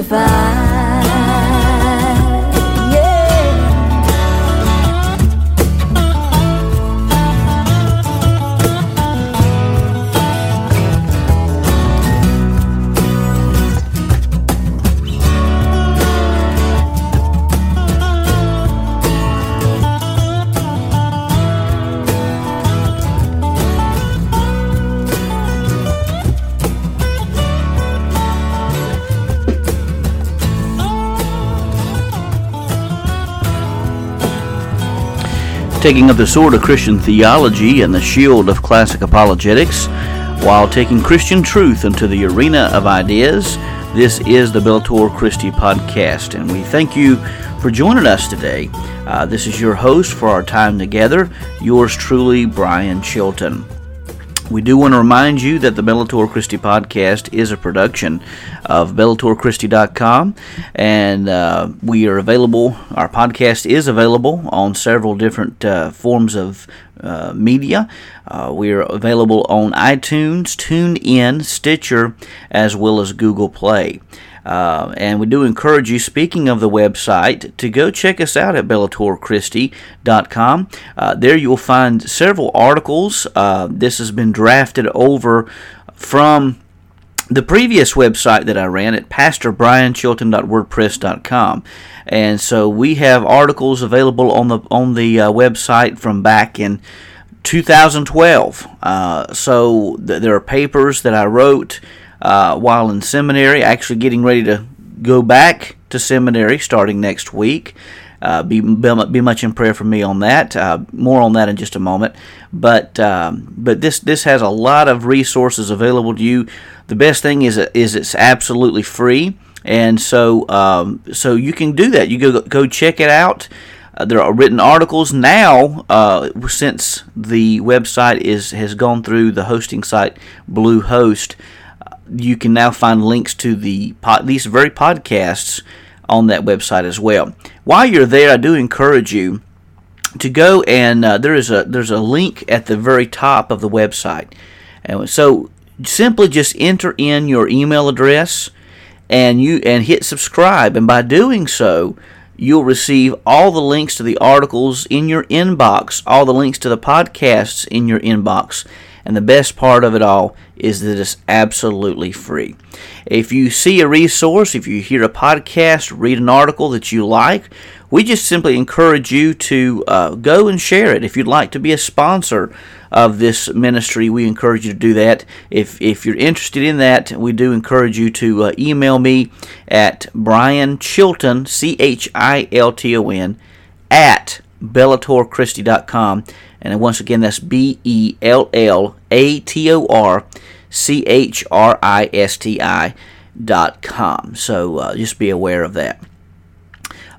Crucified. Taking up the sword of Christian theology and the shield of classic apologetics, while taking Christian truth into the arena of ideas. This is the Bellator Christi podcast, and we thank you for joining us today. Uh, this is your host for our time together, yours truly, Brian Chilton. We do want to remind you that the Bellator Christi podcast is a production of BellatorChristi.com, and uh, we are available. Our podcast is available on several different uh, forms of uh, media. Uh, we are available on iTunes, TuneIn, Stitcher, as well as Google Play. Uh, and we do encourage you, speaking of the website, to go check us out at BellatorChristi.com. Uh, there you will find several articles. Uh, this has been drafted over from the previous website that I ran at pastorbrianchilton.wordpress.com. And so we have articles available on the on the uh, website from back in 2012. Uh, so th- there are papers that I wrote uh, while in seminary, actually getting ready to go back to seminary starting next week. Uh, be, be much in prayer for me on that. Uh, more on that in just a moment. But um, but this this has a lot of resources available to you. The best thing is is it's absolutely free, and so um, so you can do that. You go go check it out. Uh, there are written articles now uh, since the website is has gone through the hosting site Bluehost. You can now find links to the pod, these very podcasts on that website as well. While you're there, I do encourage you to go and uh, there is a there's a link at the very top of the website, and so simply just enter in your email address and you and hit subscribe, and by doing so, you'll receive all the links to the articles in your inbox, all the links to the podcasts in your inbox. And the best part of it all is that it's absolutely free. If you see a resource, if you hear a podcast, read an article that you like, we just simply encourage you to uh, go and share it. If you'd like to be a sponsor of this ministry, we encourage you to do that. If, if you're interested in that, we do encourage you to uh, email me at Brian Chilton, C H I L T O N, at BellatorChristi.com. And once again, that's B E L L A T O R C H R I S T I dot com. So uh, just be aware of that.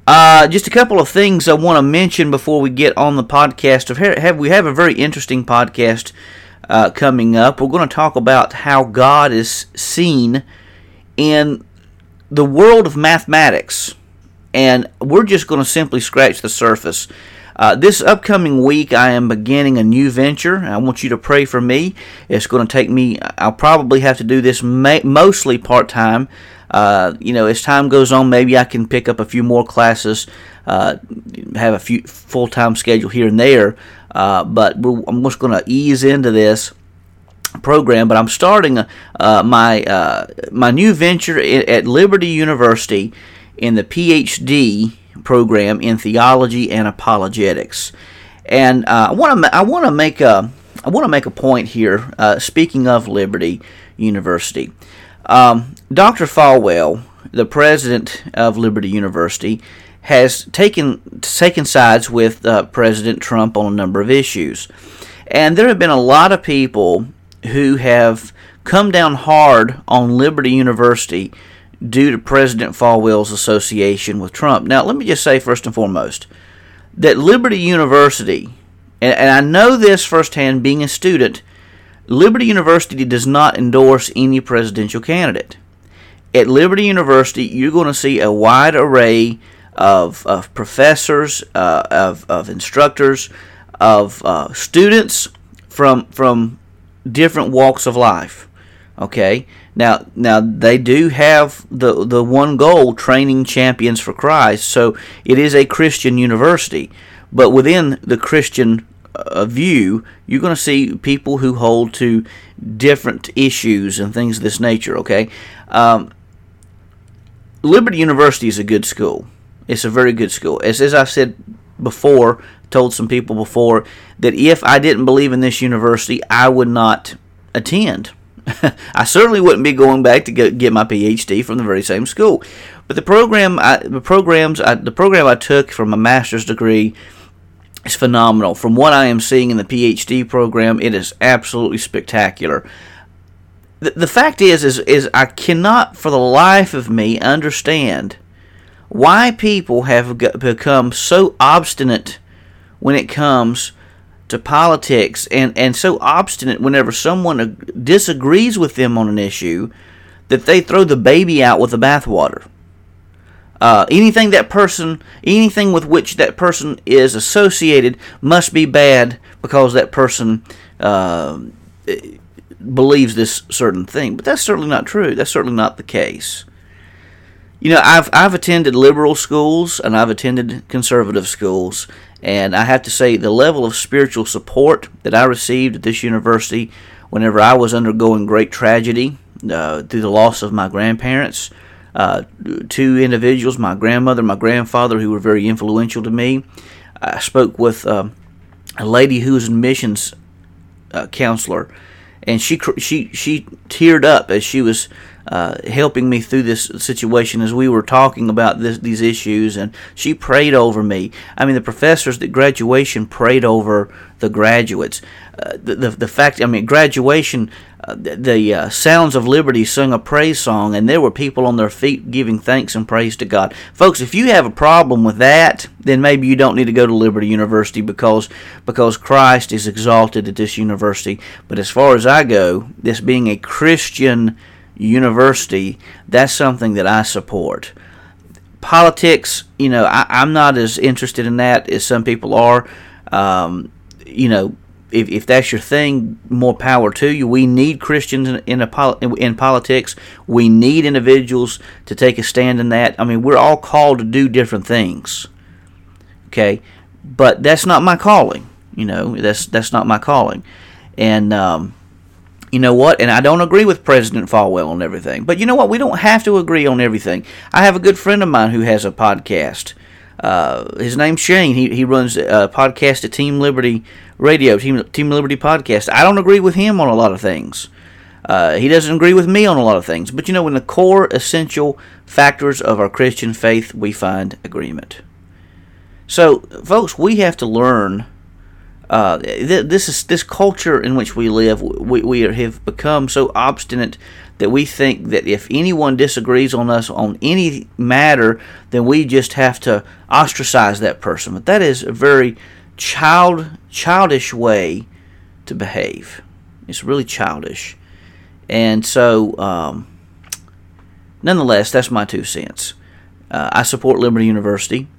Uh, just a couple of things I want to mention before we get on the podcast. We have a very interesting podcast uh, coming up. We're going to talk about how God is seen in the world of mathematics. and we're just going to simply scratch the surface. Uh, this upcoming week, I am beginning a new venture. I want you to pray for me. It's going to take me, I'll probably have to do this ma- mostly part time. Uh, you know, as time goes on, maybe I can pick up a few more classes, uh, have a few full time schedule here and there. Uh, but I'm just going to ease into this program. But I'm starting uh, my uh, my new venture at Liberty University in the PhD program in theology and apologetics. And uh, I want to I want to make a I want to make a point here. Uh, speaking of Liberty University, um, Dr. Falwell, the president of Liberty University, has taken taken sides with uh, President Trump on a number of issues, and there have been a lot of people who have come down hard on Liberty University due to President Falwell's association with Trump. Now, let me just say first and foremost that Liberty University, and, and I know this firsthand being a student, Liberty University does not endorse any presidential candidate. At Liberty University, you're going to see a wide array of, of professors, uh, of, of instructors, of uh, students from, from different walks of life. Okay, now now they do have the the one goal training champions for Christ. So it is a Christian university, but within the Christian uh, view, you're going to see people who hold to different issues and things of this nature. Okay, um, Liberty University is a good school. It's a very good school. As as I've said before, told some people before that if I didn't believe in this university, I would not attend I certainly wouldn't be going back to get, my PhD from the very same school. But the program, I, the programs, I, the program I took for my master's degree is phenomenal. From what I am seeing in the PhD program, it is absolutely spectacular. The, the fact is, is, is I cannot for the life of me understand why people have become so obstinate when it comes to politics and, and so obstinate whenever someone disagrees with them on an issue that they throw the baby out with the bathwater. Uh, anything that person, anything with which that person is associated must be bad because that person uh, believes this certain thing. But that's certainly not true. That's certainly not the case. You know, I've I've attended liberal schools and I've attended conservative schools, and I have to say, the level of spiritual support that I received at this university whenever I was undergoing great tragedy uh, through the loss of my grandparents, uh, two individuals, my grandmother, my grandfather, who were very influential to me. I spoke with uh, a lady who was a missions uh, counselor, and she she she teared up as she was uh, helping me through this situation as we were talking about this, these issues, and she prayed over me. I mean, the professors at graduation prayed over the graduates. Uh, the, the, the fact, I mean, graduation, uh, the, the uh, Sounds of Liberty sung a praise song, and there were people on their feet giving thanks and praise to God. Folks, if you have a problem with that, then maybe you don't need to go to Liberty University because because Christ is exalted at this university. But as far as I go, this being a Christian university, that's something that I support. Politics, you know, I, am not as interested in that as some people are. Um, you know, if, if that's your thing, more power to you. We need Christians in, in, a, in politics. We need individuals to take a stand in that. I mean, we're all called to do different things. Okay, but that's not my calling. You know, that's that's not my calling. And um, you know what? And I don't agree with President Falwell on everything. But you know what? We don't have to agree on everything. I have a good friend of mine who has a podcast. Uh, his name's Shane. He, he runs a podcast at Team Liberty Radio, Team, Team Liberty Podcast. I don't agree with him on a lot of things. Uh, he doesn't agree with me on a lot of things. But you know, in the core essential factors of our Christian faith, we find agreement. So, folks, we have to learn uh, this is this culture in which we live. We, we have become so obstinate that we think that if anyone disagrees on us on any matter, then we just have to ostracize that person. But that is a very child childish way to behave. It's really childish, and so um, nonetheless, that's my two cents. Uh, I support Liberty University.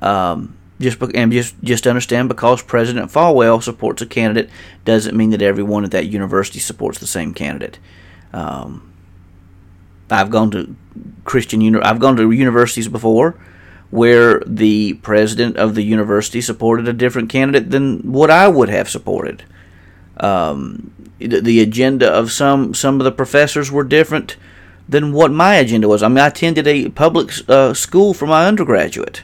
Um, just and just just understand because President Falwell supports a candidate doesn't mean that everyone at that university supports the same candidate. Um, I've gone to Christian uni- I've gone to universities before where the president of the university supported a different candidate than what I would have supported. Um, the, the agenda of some some of the professors were different than what my agenda was. I mean, I attended a public uh, school for my undergraduate,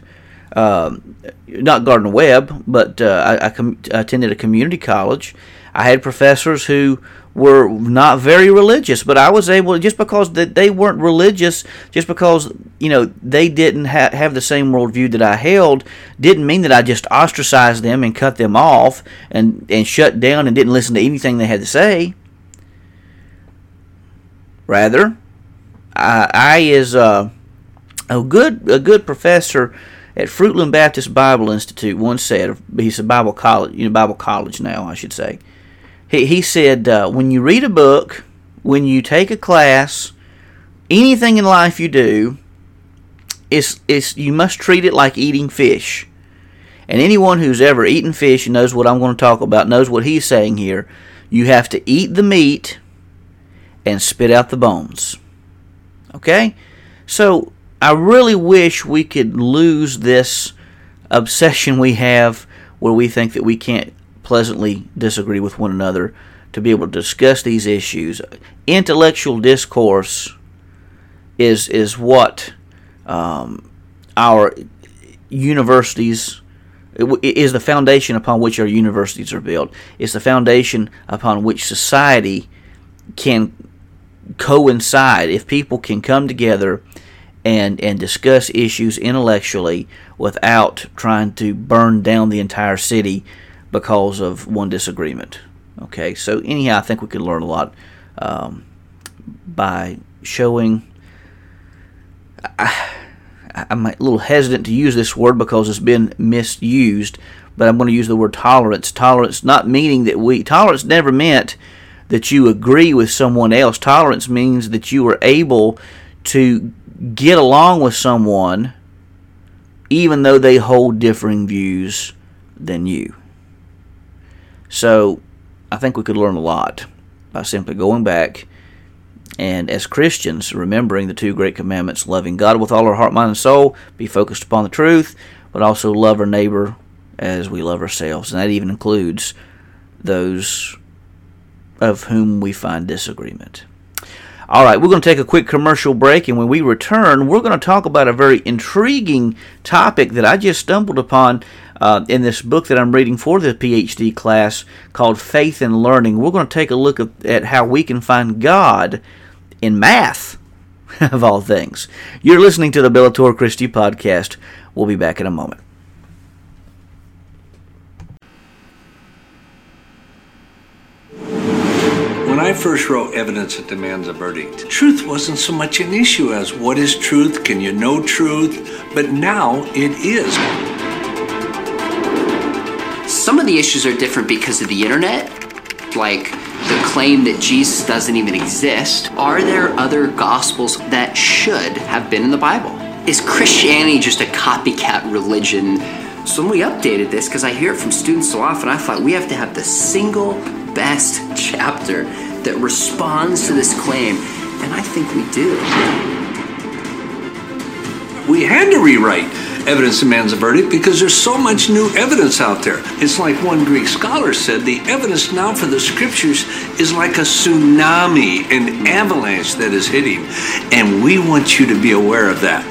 um, not Gardner Webb, but uh, I, I, com- attended a community college. I had professors who were not very religious, but I was able just because that they weren't religious, just because you know they didn't ha- have the same worldview that I held, didn't mean that I just ostracized them and cut them off and and shut down and didn't listen to anything they had to say. Rather, I, I is uh, a good a good professor at Fruitland Baptist Bible Institute once said he's a Bible college, you know, Bible college now, I should say. He he said uh, when you read a book, when you take a class, anything in life you do, it's it's you must treat it like eating fish. And anyone who's ever eaten fish and knows what I'm going to talk about knows what he's saying here. You have to eat the meat and spit out the bones. Okay? So I really wish we could lose this obsession we have where we think that we can't pleasantly disagree with one another to be able to discuss these issues. Intellectual discourse is is what um, our universities is the foundation upon which our universities are built. It's the foundation upon which society can coincide if people can come together and and discuss issues intellectually without trying to burn down the entire city because of one disagreement. Okay, so anyhow, I think we can learn a lot um, by showing. I, I'm a little hesitant to use this word because it's been misused, but I'm going to use the word tolerance. Tolerance, not meaning that we tolerance never meant that you agree with someone else. Tolerance means that you are able to get along with someone even though they hold differing views than you. So, I think we could learn a lot by simply going back and as Christians, remembering the two great commandments loving God with all our heart, mind, and soul, be focused upon the truth, but also love our neighbor as we love ourselves. And that even includes those of whom we find disagreement. All right, we're going to take a quick commercial break, and when we return, we're going to talk about a very intriguing topic that I just stumbled upon uh, in this book that I'm reading for the PhD class called Faith and Learning. We're going to take a look at, how we can find God in math, of all things. You're listening to the Bellator Christi podcast. We'll be back in a moment. When I first wrote Evidence That Demands a Verdict, truth wasn't so much an issue as what is truth? Can you know truth? But now it is. Some of the issues are different because of the internet, like the claim that Jesus doesn't even exist. Are there other gospels that should have been in the Bible? Is Christianity just a copycat religion? So when we updated this, because I hear it from students so often, I thought we have to have the single best chapter that responds to this claim, and I think we do. We had to rewrite Evidence Demands a Verdict because there's so much new evidence out there. It's like one Greek scholar said the evidence now for the scriptures is like a tsunami, an avalanche that is hitting. And we want you to be aware of that.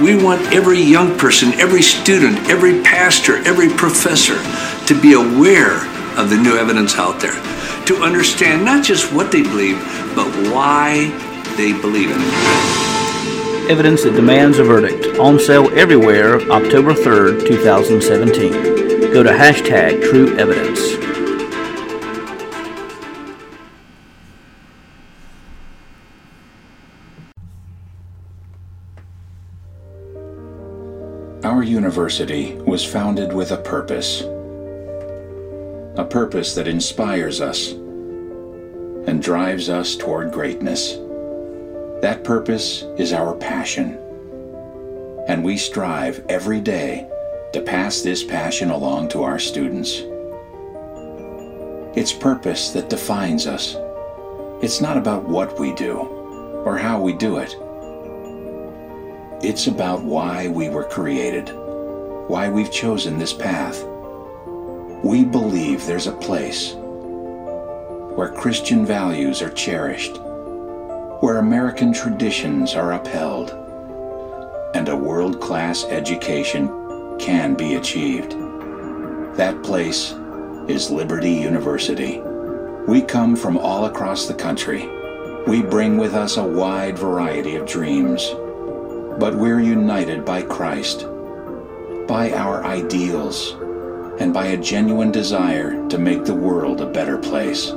We want every young person, every student, every pastor, every professor to be aware of the new evidence out there, to understand not just what they believe, but why they believe it. Evidence that demands a verdict. On sale everywhere, October 3rd, 2017. Go to hashtag True Evidence. Our university was founded with a purpose. A purpose that inspires us and drives us toward greatness. That purpose is our passion. And we strive every day to pass this passion along to our students. It's purpose that defines us. It's not about what we do or how we do it. It's about why we were created, why we've chosen this path. We believe there's a place where Christian values are cherished, where American traditions are upheld, and a world class education can be achieved. That place is Liberty University. We come from all across the country. We bring with us a wide variety of dreams, but we're united by Christ, by our ideals, and by a genuine desire to make the world a better place.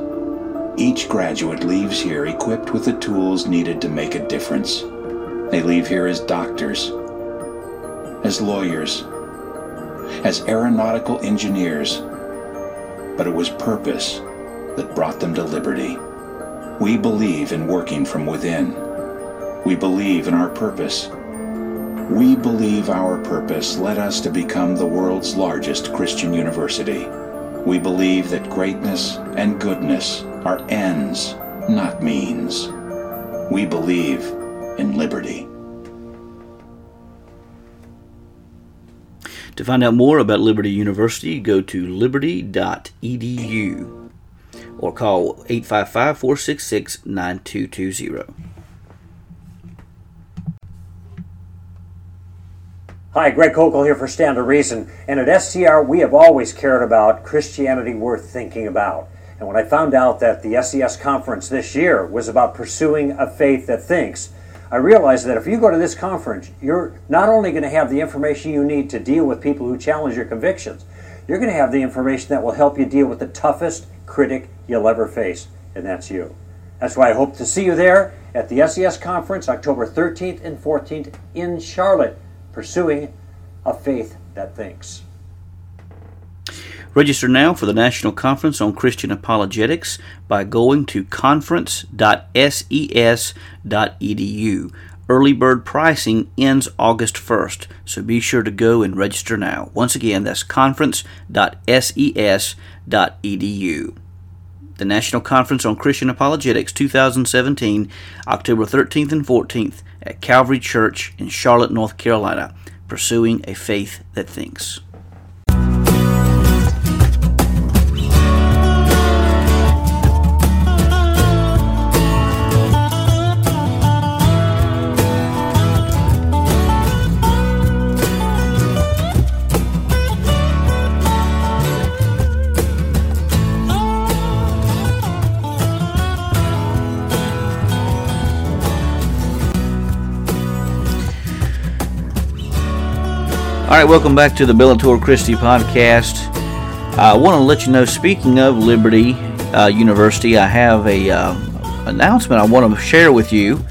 Each graduate leaves here equipped with the tools needed to make a difference. They leave here as doctors, as lawyers, as aeronautical engineers, but it was purpose that brought them to liberty. We believe in working from within. We believe in our purpose. We believe our purpose led us to become the world's largest Christian university. We believe that greatness and goodness are ends, not means. We believe in liberty. To find out more about Liberty University, go to liberty.edu or call 855 466 9220. Hi, Greg Koukl here for Stand to Reason. And at STR, we have always cared about Christianity worth thinking about. And when I found out that the SES conference this year was about pursuing a faith that thinks, I realized that if you go to this conference, you're not only going to have the information you need to deal with people who challenge your convictions, you're going to have the information that will help you deal with the toughest critic you'll ever face, and that's you. That's why I hope to see you there at the SES conference October 13th and 14th in Charlotte, pursuing a faith that thinks. Register now for the National Conference on Christian Apologetics by going to conference.ses.edu. Early bird pricing ends August 1st, so be sure to go and register now. Once again, that's conference.ses.edu. The National Conference on Christian Apologetics 2017, October 13th and 14th at Calvary Church in Charlotte, North Carolina, pursuing a faith that thinks. All right, welcome back to the Bellator Christi podcast. I want to let you know, speaking of Liberty uh, University, I have a uh, announcement I want to share with you,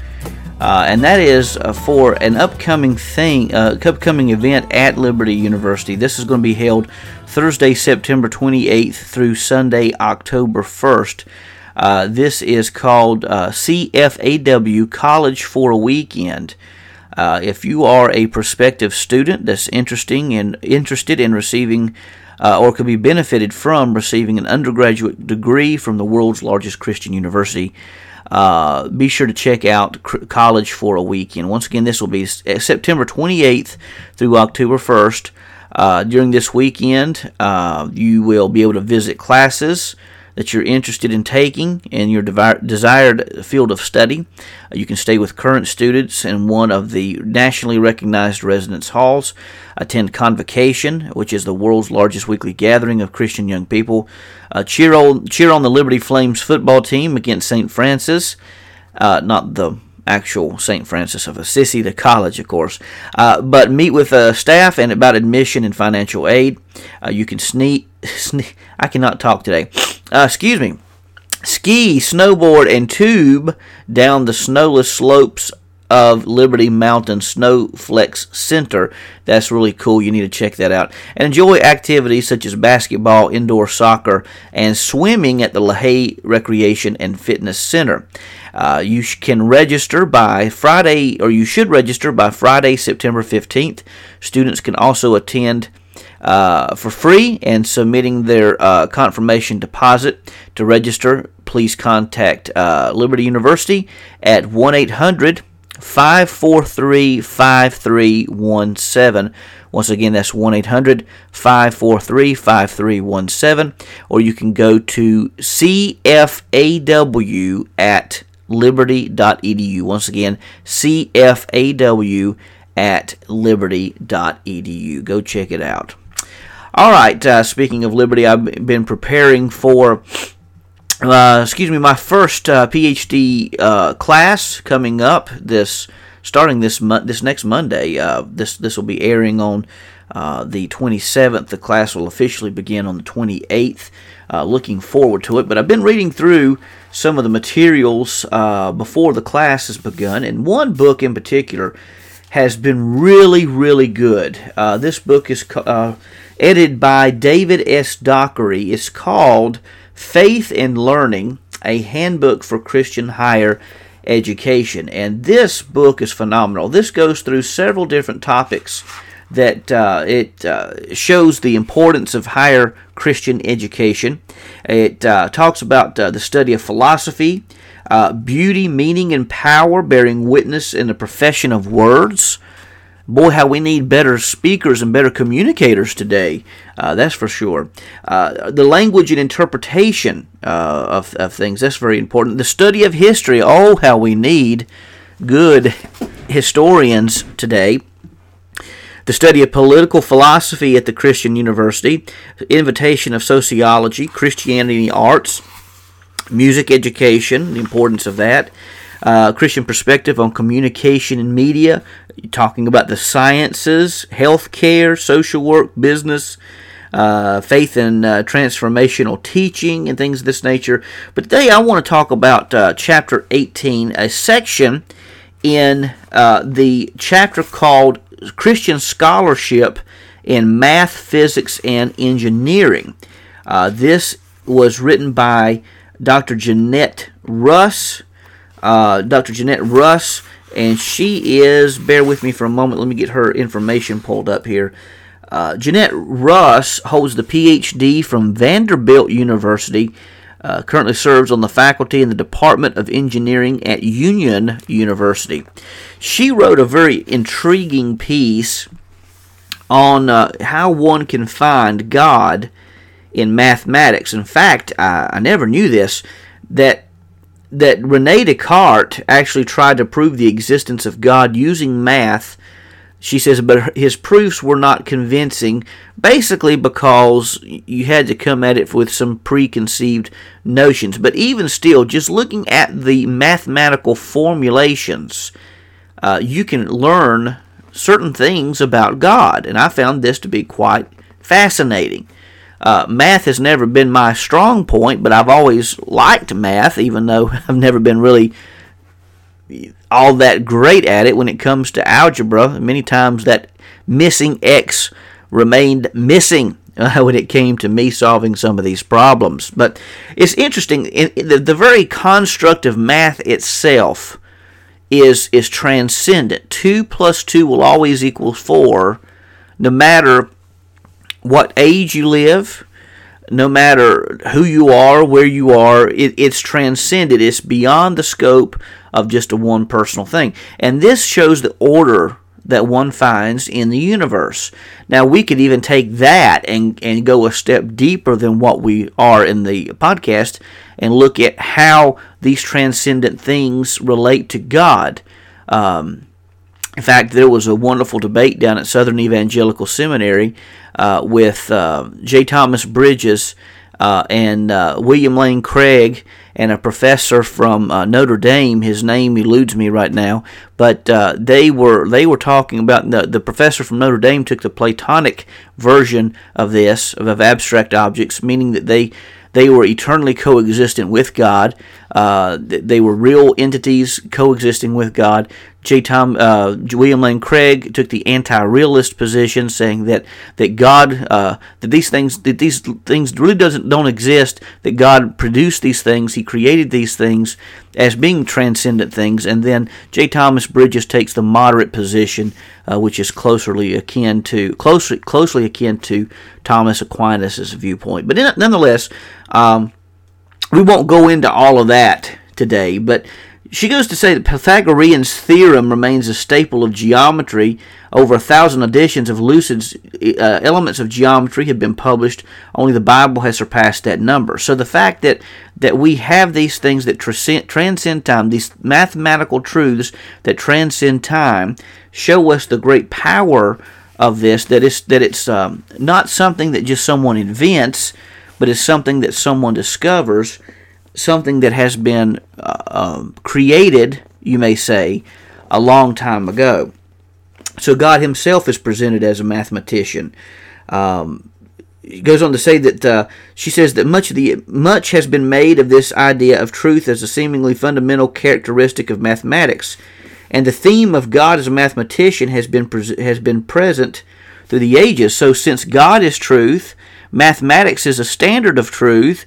uh, and that is uh, for an upcoming thing, uh, upcoming event at Liberty University. This is going to be held Thursday, September 28th through Sunday, October 1st. Uh, this is called CFAW College for a Weekend. Uh, if you are a prospective student that's interesting in, interested in receiving uh, or could be benefited from receiving an undergraduate degree from the world's largest Christian university, uh, be sure to check out College for a Weekend. Once again, this will be September 28th through October 1st. Uh, during this weekend, uh, you will be able to visit classes that you're interested in taking in your desired field of study. Uh, you can stay with current students in one of the nationally recognized residence halls, attend Convocation, which is the world's largest weekly gathering of Christian young people, uh, cheer, on, cheer on the Liberty Flames football team against St. Francis, uh, not the actual St. Francis of Assisi, the college, of course. Uh, but meet with uh, staff and about admission and financial aid. Uh, you can sneak, sneak. I cannot talk today. Uh, excuse me. Ski, snowboard, and tube down the snowless slopes of Liberty Mountain Snowflex Center. That's really cool. You need to check that out. And enjoy activities such as basketball, indoor soccer, and swimming at the LaHaye Recreation and Fitness Center. Uh, you can register by Friday, or you should register by Friday, September 15th. Students can also attend uh, for free and submitting their uh, confirmation deposit to register. Please contact uh, Liberty University at 1 800 543 5317. Once again, that's 1 800 543 5317. Or you can go to CFAW at liberty.edu. Once again, CFAW at liberty.edu. Go check it out. All right, uh, speaking of Liberty, I've been preparing for, uh, excuse me, my first uh, PhD uh, class coming up this, starting this mo- this next Monday. Uh, this this will be airing on uh, the 27th. The class will officially begin on the 28th. looking forward to it. But I've been reading through some of the materials before the class has begun, and one book in particular has been really, really good. this book is edited by David S. Dockery. is called Faith and Learning A Handbook for Christian Higher Education. And this book is phenomenal. This goes through several different topics that uh, it uh, shows the importance of higher Christian education. It uh, talks about uh, the study of philosophy, uh, beauty, meaning, and power, bearing witness in the profession of words boy, how we need better speakers and better communicators today. Uh, that's for sure. Uh, the language and interpretation uh, of, of things, that's very important. The study of history, oh, how we need good historians today. The study of political philosophy at the Christian University, invitation of sociology, Christianity arts, music education, the importance of that, uh, Christian perspective on communication and media, talking about the sciences, healthcare, social work, business, uh, faith and uh, transformational teaching, and things of this nature. But today I want to talk about uh, chapter 18, a section in uh, the chapter called Christian Scholarship in Math, Physics, and Engineering. Uh, this was written by Dr. Jeanette Russ uh, Dr. Jeanette Russ, and she is, bear with me for a moment, let me get her information pulled up here. Uh, Jeanette Russ holds the PhD from Vanderbilt University, uh, currently serves on the faculty in the Department of Engineering at Union University. She wrote a very intriguing piece on uh, how one can find God in mathematics. In fact, I, I never knew this, that that Rene Descartes actually tried to prove the existence of God using math. She says, but his proofs were not convincing, basically because you had to come at it with some preconceived notions. But even still, just looking at the mathematical formulations, uh, you can learn certain things about God. And I found this to be quite fascinating. Uh, math has never been my strong point, but I've always liked math, even though I've never been really all that great at it when it comes to algebra. Many times that missing x remained missing uh, when it came to me solving some of these problems. But it's interesting, in, in the, the very construct of math itself is, is transcendent. 2 plus 2 will always equal 4, no matter what age you live, no matter who you are, where you are, it, it's transcended. It's beyond the scope of just a one personal thing. And this shows the order that one finds in the universe. Now, we could even take that and, and go a step deeper than what we are in the podcast and look at how these transcendent things relate to God. Um, in fact, there was a wonderful debate down at Southern Evangelical Seminary uh, with uh, J. Thomas Bridges uh, and uh, William Lane Craig and a professor from uh, Notre Dame. His name eludes me right now, but uh, they were they were talking about the, the professor from Notre Dame took the Platonic version of this of, of abstract objects, meaning that they they were eternally coexistent with God. Uh, they were real entities coexisting with God. J. Tom uh, William Lane Craig took the anti-realist position, saying that that God uh, that these things that these things really doesn't don't exist. That God produced these things, He created these things as being transcendent things. And then J. Thomas Bridges takes the moderate position, uh, which is closely akin to closely closely akin to Thomas Aquinas' viewpoint. But in, nonetheless, um, we won't go into all of that today. But she goes to say that Pythagorean's theorem remains a staple of geometry. Over a thousand editions of Euclid's uh, elements of geometry have been published. Only the Bible has surpassed that number. So the fact that that we have these things that transcend, transcend time, these mathematical truths that transcend time, show us the great power of this. That it's that it's um, not something that just someone invents, but it's something that someone discovers something that has been uh, um, created, you may say, a long time ago. So God Himself is presented as a mathematician. Um, goes on to say that uh, she says that much of the much has been made of this idea of truth as a seemingly fundamental characteristic of mathematics, and the theme of God as a mathematician has been has been present through the ages. So since God is truth, mathematics is a standard of truth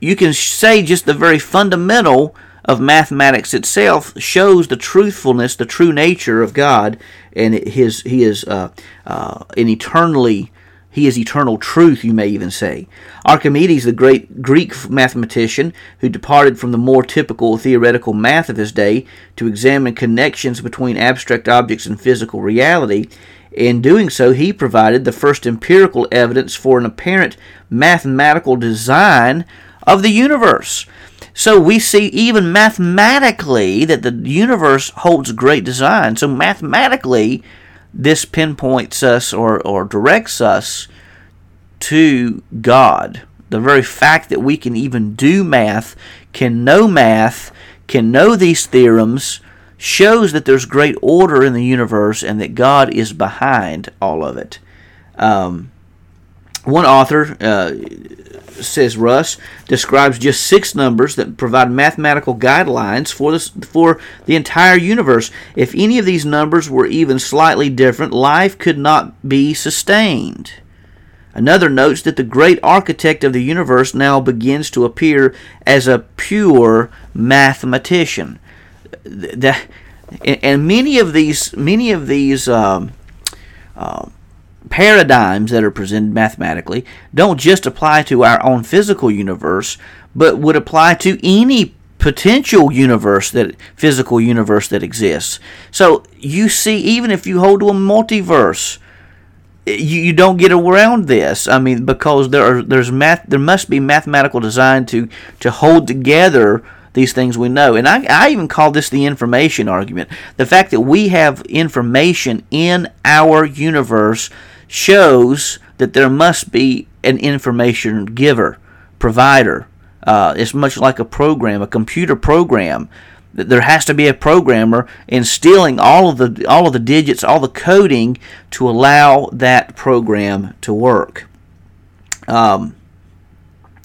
you can say just the very fundamental of mathematics itself shows the truthfulness, the true nature of God, and his he is uh, uh, an eternally he is eternal truth, you may even say. Archimedes, the great Greek mathematician who departed from the more typical theoretical math of his day to examine connections between abstract objects and physical reality, in doing so, he provided the first empirical evidence for an apparent mathematical design of the universe. So we see even mathematically that the universe holds great design. So mathematically, this pinpoints us or, or directs us to God. The very fact that we can even do math, can know math, can know these theorems, shows that there's great order in the universe and that God is behind all of it. Um, one author uh, says Russ, describes just six numbers that provide mathematical guidelines for this for the entire universe. If any of these numbers were even slightly different, life could not be sustained. Another notes that the great architect of the universe now begins to appear as a pure mathematician. And many of these many of these um, uh, paradigms that are presented mathematically don't just apply to our own physical universe, but would apply to any potential universe that physical universe that exists. So you see, even if you hold to a multiverse, you, you don't get around this. I mean, because there are there's math there must be mathematical design to to hold together these things we know. And I, I even call this the information argument. The fact that we have information in our universe shows that there must be an information giver, provider. Uh, it's much like a program, a computer program. There has to be a programmer instilling all of the all of the digits, all the coding to allow that program to work. Um,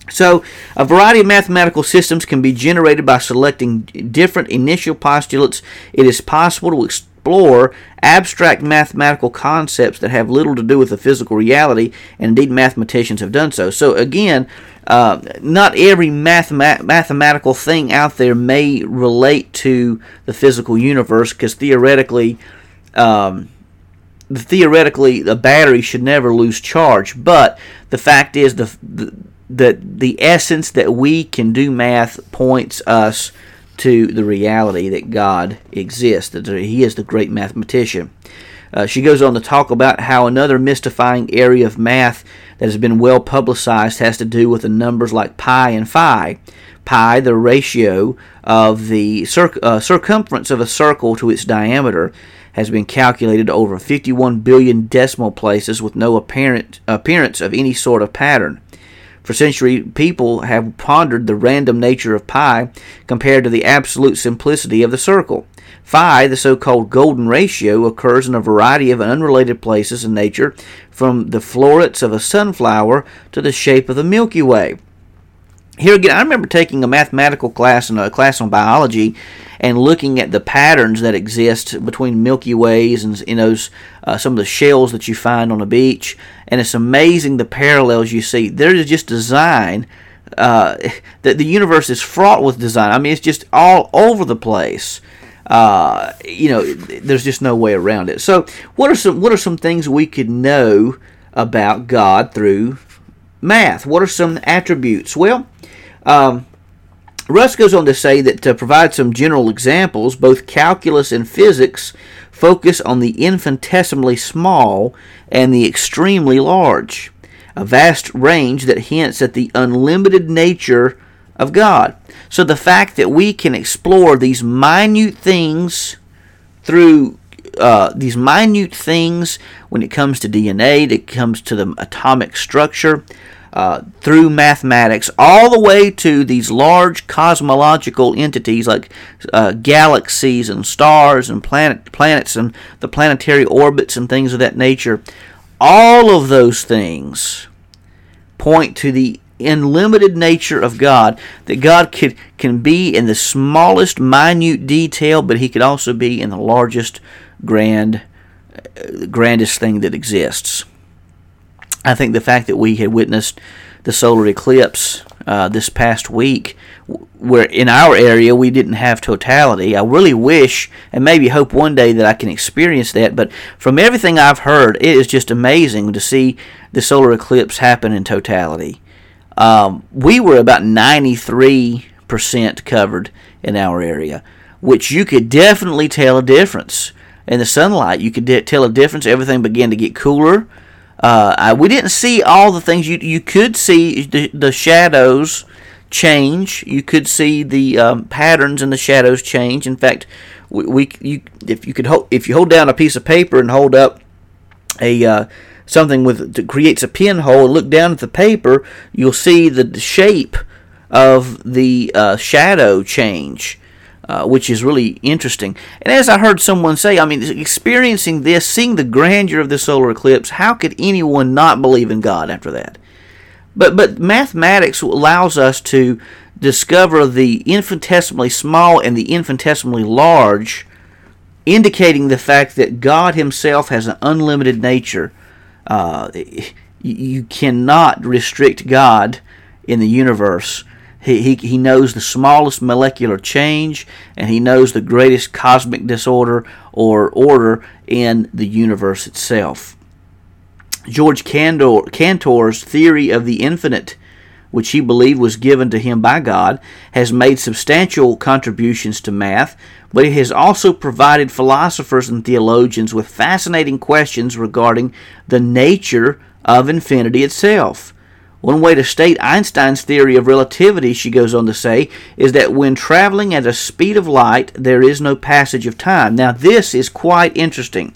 so, a variety of mathematical systems can be generated by selecting different initial postulates. It is possible to explore abstract mathematical concepts that have little to do with the physical reality, and indeed mathematicians have done so. So, again, uh, not every mathema- mathematical thing out there may relate to the physical universe because theoretically, um, theoretically, a battery should never lose charge. But the fact is, the, the that the essence that we can do math points us to the reality that God exists, that He is the great mathematician. Uh, she goes on to talk about how another mystifying area of math that has been well publicized has to do with the numbers like pi and phi. Pi, the ratio of the cir- uh, circumference of a circle to its diameter, has been calculated over 51 billion decimal places with no apparent appearance of any sort of pattern. For centuries, people have pondered the random nature of pi compared to the absolute simplicity of the circle. Phi, the so called golden ratio, occurs in a variety of unrelated places in nature, from the florets of a sunflower to the shape of the Milky Way. here again, I remember taking a mathematical class and a class on biology, and looking at the patterns that exist between Milky Ways and you know uh, some of the shells that you find on the beach, and it's amazing the parallels you see. There is just design. Uh, that the universe is fraught with design. I mean, it's just all over the place. Uh, you know, there's just no way around it. So, what are some what are some things we could know about God through math? What are some attributes? Well, um, Russ goes on to say that to provide some general examples, both calculus and physics focus on the infinitesimally small and the extremely large, a vast range that hints at the unlimited nature of God. So the fact that we can explore these minute things through uh, these minute things when it comes to DNA, it comes to the atomic structure, uh, through mathematics, all the way to these large cosmological entities like uh, galaxies and stars and planet, planets and the planetary orbits and things of that nature. All of those things point to the unlimited nature of God, that God could, can be in the smallest minute detail, but He could also be in the largest grand, uh, grandest thing that exists. I think the fact that we had witnessed the solar eclipse uh, this past week, where in our area we didn't have totality. I really wish and maybe hope one day that I can experience that. But from everything I've heard, it is just amazing to see the solar eclipse happen in totality. Um, we were about 93% covered in our area, which you could definitely tell a difference. In the sunlight, you could de- tell a difference. Everything began to get cooler. Uh, I, we didn't see all the things you you could see the, the shadows change. You could see the um, patterns in the shadows change. In fact, we, we you if you could hold if you hold down a piece of paper and hold up a uh, something with that creates a pinhole and look down at the paper, you'll see the shape of the uh, shadow change. Uh, which is really interesting. And as I heard someone say, I mean, experiencing this, seeing the grandeur of the solar eclipse, how could anyone not believe in God after that? But but mathematics allows us to discover the infinitesimally small and the infinitesimally large, indicating the fact that God Himself has an unlimited nature. Uh, you cannot restrict God in the universe he, he, he knows the smallest molecular change and he knows the greatest cosmic disorder or order in the universe itself. George Cantor, Cantor's theory of the infinite, which he believed was given to him by God, has made substantial contributions to math, but it has also provided philosophers and theologians with fascinating questions regarding the nature of infinity itself. One way to state Einstein's theory of relativity, she goes on to say, is that when traveling at a speed of light, there is no passage of time. Now, this is quite interesting.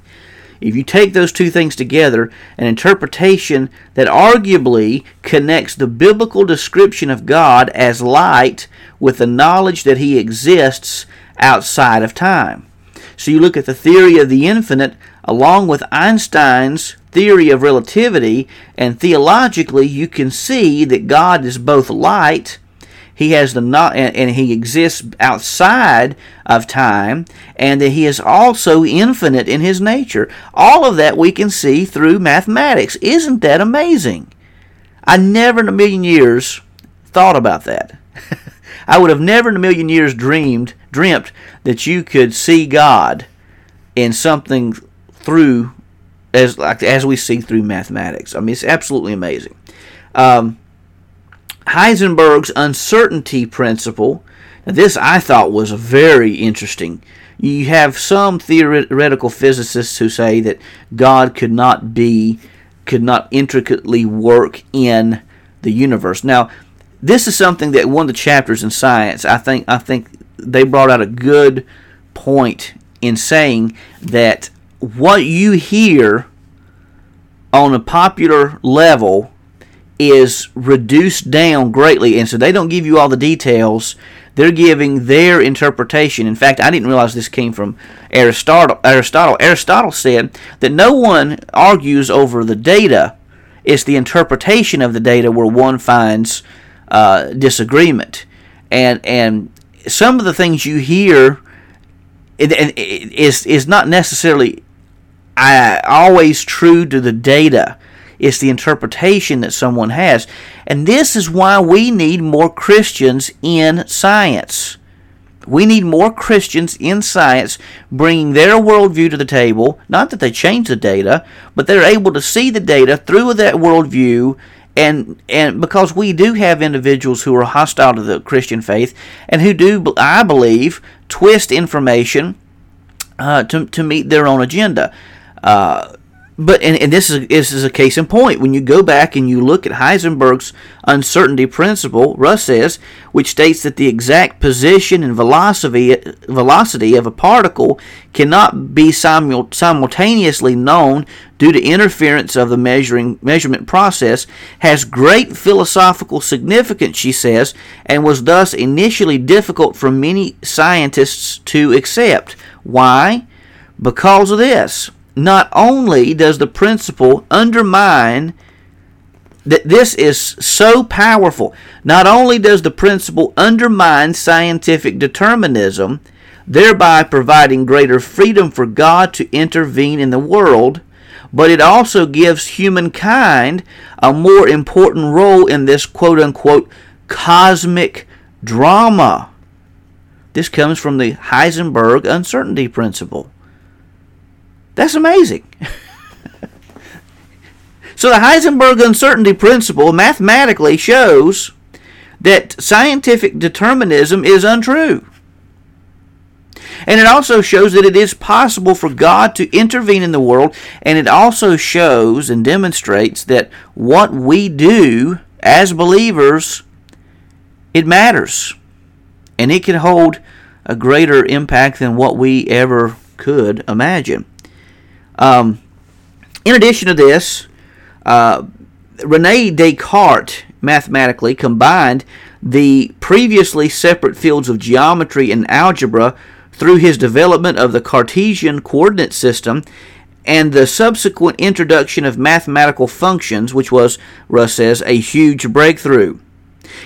If you take those two things together, an interpretation that arguably connects the biblical description of God as light with the knowledge that he exists outside of time. So you look at the theory of the infinite along with Einstein's theory of relativity, and theologically, you can see that God is both light. He has the not, and he exists outside of time, and that he is also infinite in his nature. All of that we can see through mathematics. Isn't that amazing? I never in a million years thought about that. I would have never in a million years dreamed dreamt that you could see God in something through as like as we see through mathematics. I mean, it's absolutely amazing. Um, Heisenberg's uncertainty principle. Now, This I thought was very interesting. You have some theoretical physicists who say that God could not be, could not intricately work in the universe. Now, this is something that one of the chapters in science, I think, I think they brought out a good point in saying that what you hear on a popular level is reduced down greatly, and so they don't give you all the details. They're giving their interpretation. In fact, I didn't realize this came from Aristotle. Aristotle. Aristotle said that no one argues over the data; it's the interpretation of the data where one finds uh, disagreement, and and some of the things you hear is is not necessarily uh, always true to the data. It's the interpretation that someone has, and this is why we need more Christians in science. We need more Christians in science bringing their worldview to the table. Not that they change the data, but they're able to see the data through that worldview and and because we do have individuals who are hostile to the Christian faith and who do, I believe, twist information uh, to to meet their own agenda. Uh, but and, and this is this is a case in point. When you go back and you look at Heisenberg's uncertainty principle, Russ says, which states that the exact position and velocity velocity of a particle cannot be simul- simultaneously known due to interference of the measuring measurement process, has great philosophical significance, she says, and was thus initially difficult for many scientists to accept. Why? Because of this not only does the principle undermine that this is so powerful, not only does the principle undermine scientific determinism, thereby providing greater freedom for God to intervene in the world, but it also gives humankind a more important role in this quote unquote cosmic drama. This comes from the Heisenberg uncertainty principle. That's amazing. so the Heisenberg uncertainty principle mathematically shows that scientific determinism is untrue. And it also shows that it is possible for God to intervene in the world, and it also shows and demonstrates that what we do as believers it matters. And it can hold a greater impact than what we ever could imagine. Um, in addition to this, uh, Rene Descartes mathematically combined the previously separate fields of geometry and algebra through his development of the Cartesian coordinate system and the subsequent introduction of mathematical functions, which was, Russ says, a huge breakthrough.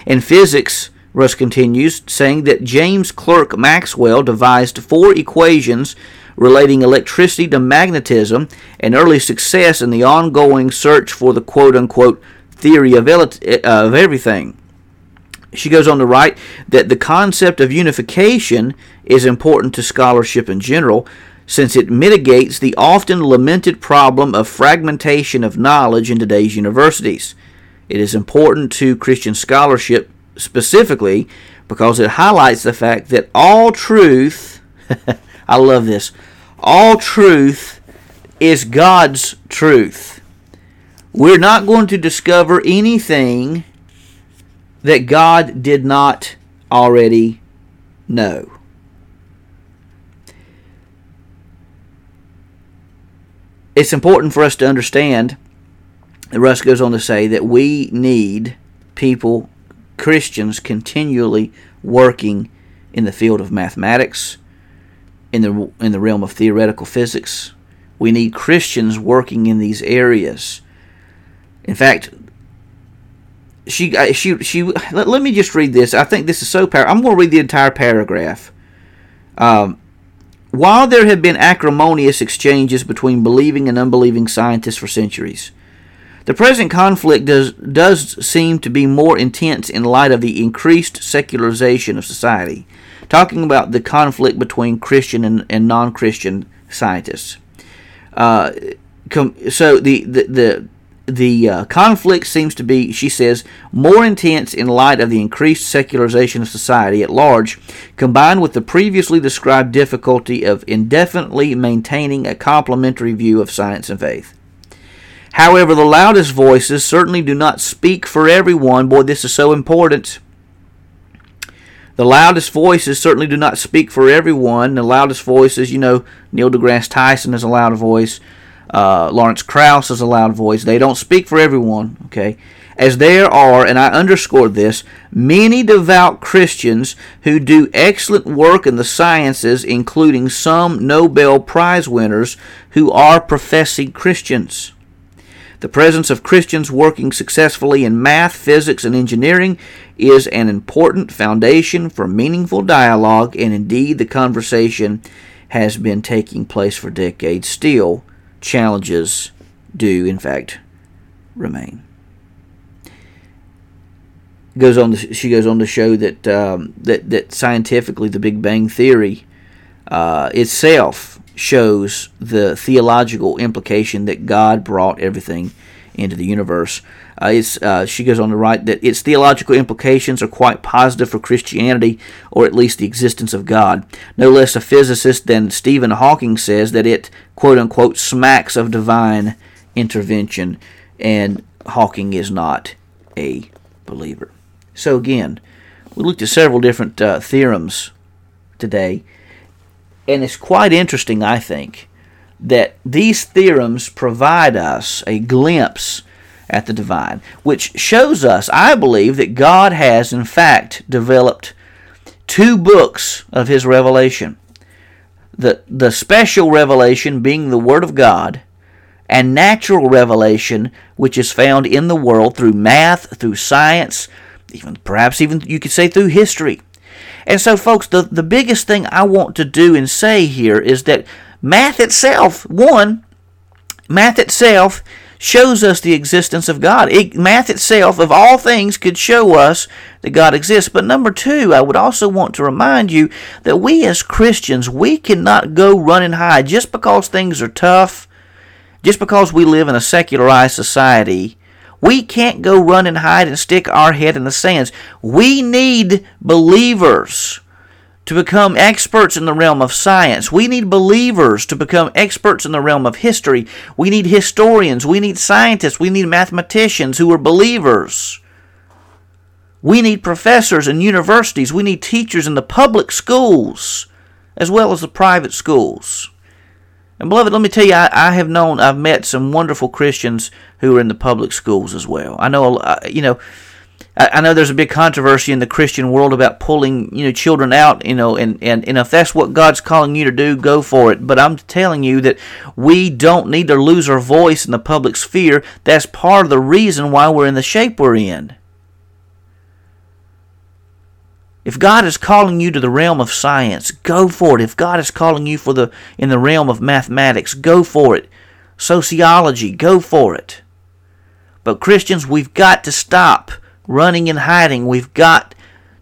In physics, Russ continues, saying that James Clerk Maxwell devised four equations relating electricity to magnetism and early success in the ongoing search for the quote unquote theory of, of everything. She goes on to write that the concept of unification is important to scholarship in general since it mitigates the often lamented problem of fragmentation of knowledge in today's universities. It is important to Christian scholarship specifically because it highlights the fact that all truth, I love this, all truth is God's truth. We're not going to discover anything that God did not already know. It's important for us to understand, Russ goes on to say, that we need people, Christians, continually working in the field of mathematics, in the in the realm of theoretical physics. We need Christians working in these areas. In fact, she she she let, let me just read this. I think this is so powerful. I'm going to read the entire paragraph. Um, while there have been acrimonious exchanges between believing and unbelieving scientists for centuries, the present conflict does does seem to be more intense in light of the increased secularization of society talking about the conflict between Christian and, and non Christian scientists. Uh, com- so the, the, the the uh, conflict seems to be, she says, more intense in light of the increased secularization of society at large, combined with the previously described difficulty of indefinitely maintaining a complementary view of science and faith. However, the loudest voices certainly do not speak for everyone. Boy, this is so important. The loudest voices certainly do not speak for everyone. The loudest voices, you know, Neil deGrasse Tyson is a loud voice. Uh, Lawrence Krauss is a loud voice. They don't speak for everyone, okay? As there are, and I underscore this, many devout Christians who do excellent work in the sciences, including some Nobel Prize winners who are professing Christians. The presence of Christians working successfully in math, physics, and engineering is an important foundation for meaningful dialogue, and indeed the conversation has been taking place for decades. Still, challenges do, in fact, remain. Goes on. To, she goes on to show that um, that that scientifically, the Big Bang theory uh, itself shows the theological implication that God brought everything into the universe. Uh, it's, uh, she goes on to write that its theological implications are quite positive for Christianity, or at least the existence of God. No less a physicist than Stephen Hawking says that it, quote unquote, smacks of divine intervention, and Hawking is not a believer. So, again, we looked at several different uh, theorems today, and it's quite interesting, I think, that these theorems provide us a glimpse at the divine, which shows us, I believe, that God has, in fact, developed two books of His revelation. The, the special revelation being the Word of God, and natural revelation, which is found in the world through math, through science, even perhaps even you could say through history. And so, folks, the, the biggest thing I want to do and say here is that math itself, one, math itself shows us the existence of God. It, math itself, of all things, could show us that God exists. But number two, I would also want to remind you that we as Christians, we cannot go run and hide just because things are tough, just because we live in a secularized society. We can't go run and hide and stick our head in the sands. We need believers to become experts in the realm of science. We need believers to become experts in the realm of history. We need historians. We need scientists. We need mathematicians who are believers. We need professors in universities. We need teachers in the public schools as well as the private schools. And beloved, let me tell you, I, I, have known, I've met some wonderful Christians who are in the public schools as well. I know, uh, you know, I know there's a big controversy in the Christian world about pulling, you know, children out, you know, and, and, and if that's what God's calling you to do, go for it. But I'm telling you that we don't need to lose our voice in the public sphere. That's part of the reason why we're in the shape we're in. If God is calling you to the realm of science, go for it. If God is calling you for the in the realm of mathematics, go for it. Sociology, go for it. But Christians, we've got to stop running and hiding. We've got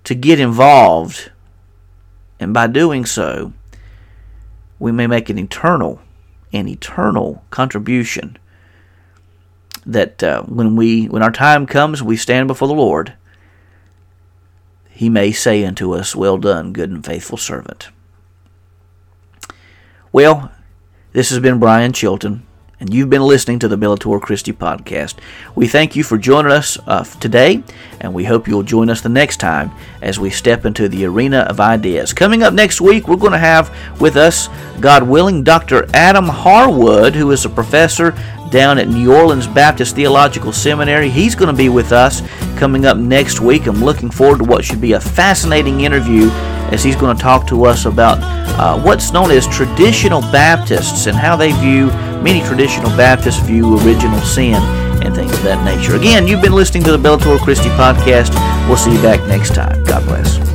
to get involved. And by doing so, we may make an eternal, an eternal contribution that uh, when we when our time comes we stand before the Lord, he may say unto us, Well done, good and faithful servant. Well, this has been Brian Chilton and you've been listening to the Bellator Christi podcast. We thank you for joining us uh, today, and we hope you'll join us the next time as we step into the arena of ideas. Coming up next week, we're going to have with us, God willing, Dr. Adam Harwood, who is a professor down at New Orleans Baptist Theological Seminary. He's going to be with us coming up next week. I'm looking forward to what should be a fascinating interview as he's going to talk to us about uh, what's known as traditional Baptists and how they view, many traditional Baptists view original sin and things of that nature. Again, you've been listening to the Bellator Christi podcast. We'll see you back next time. God bless.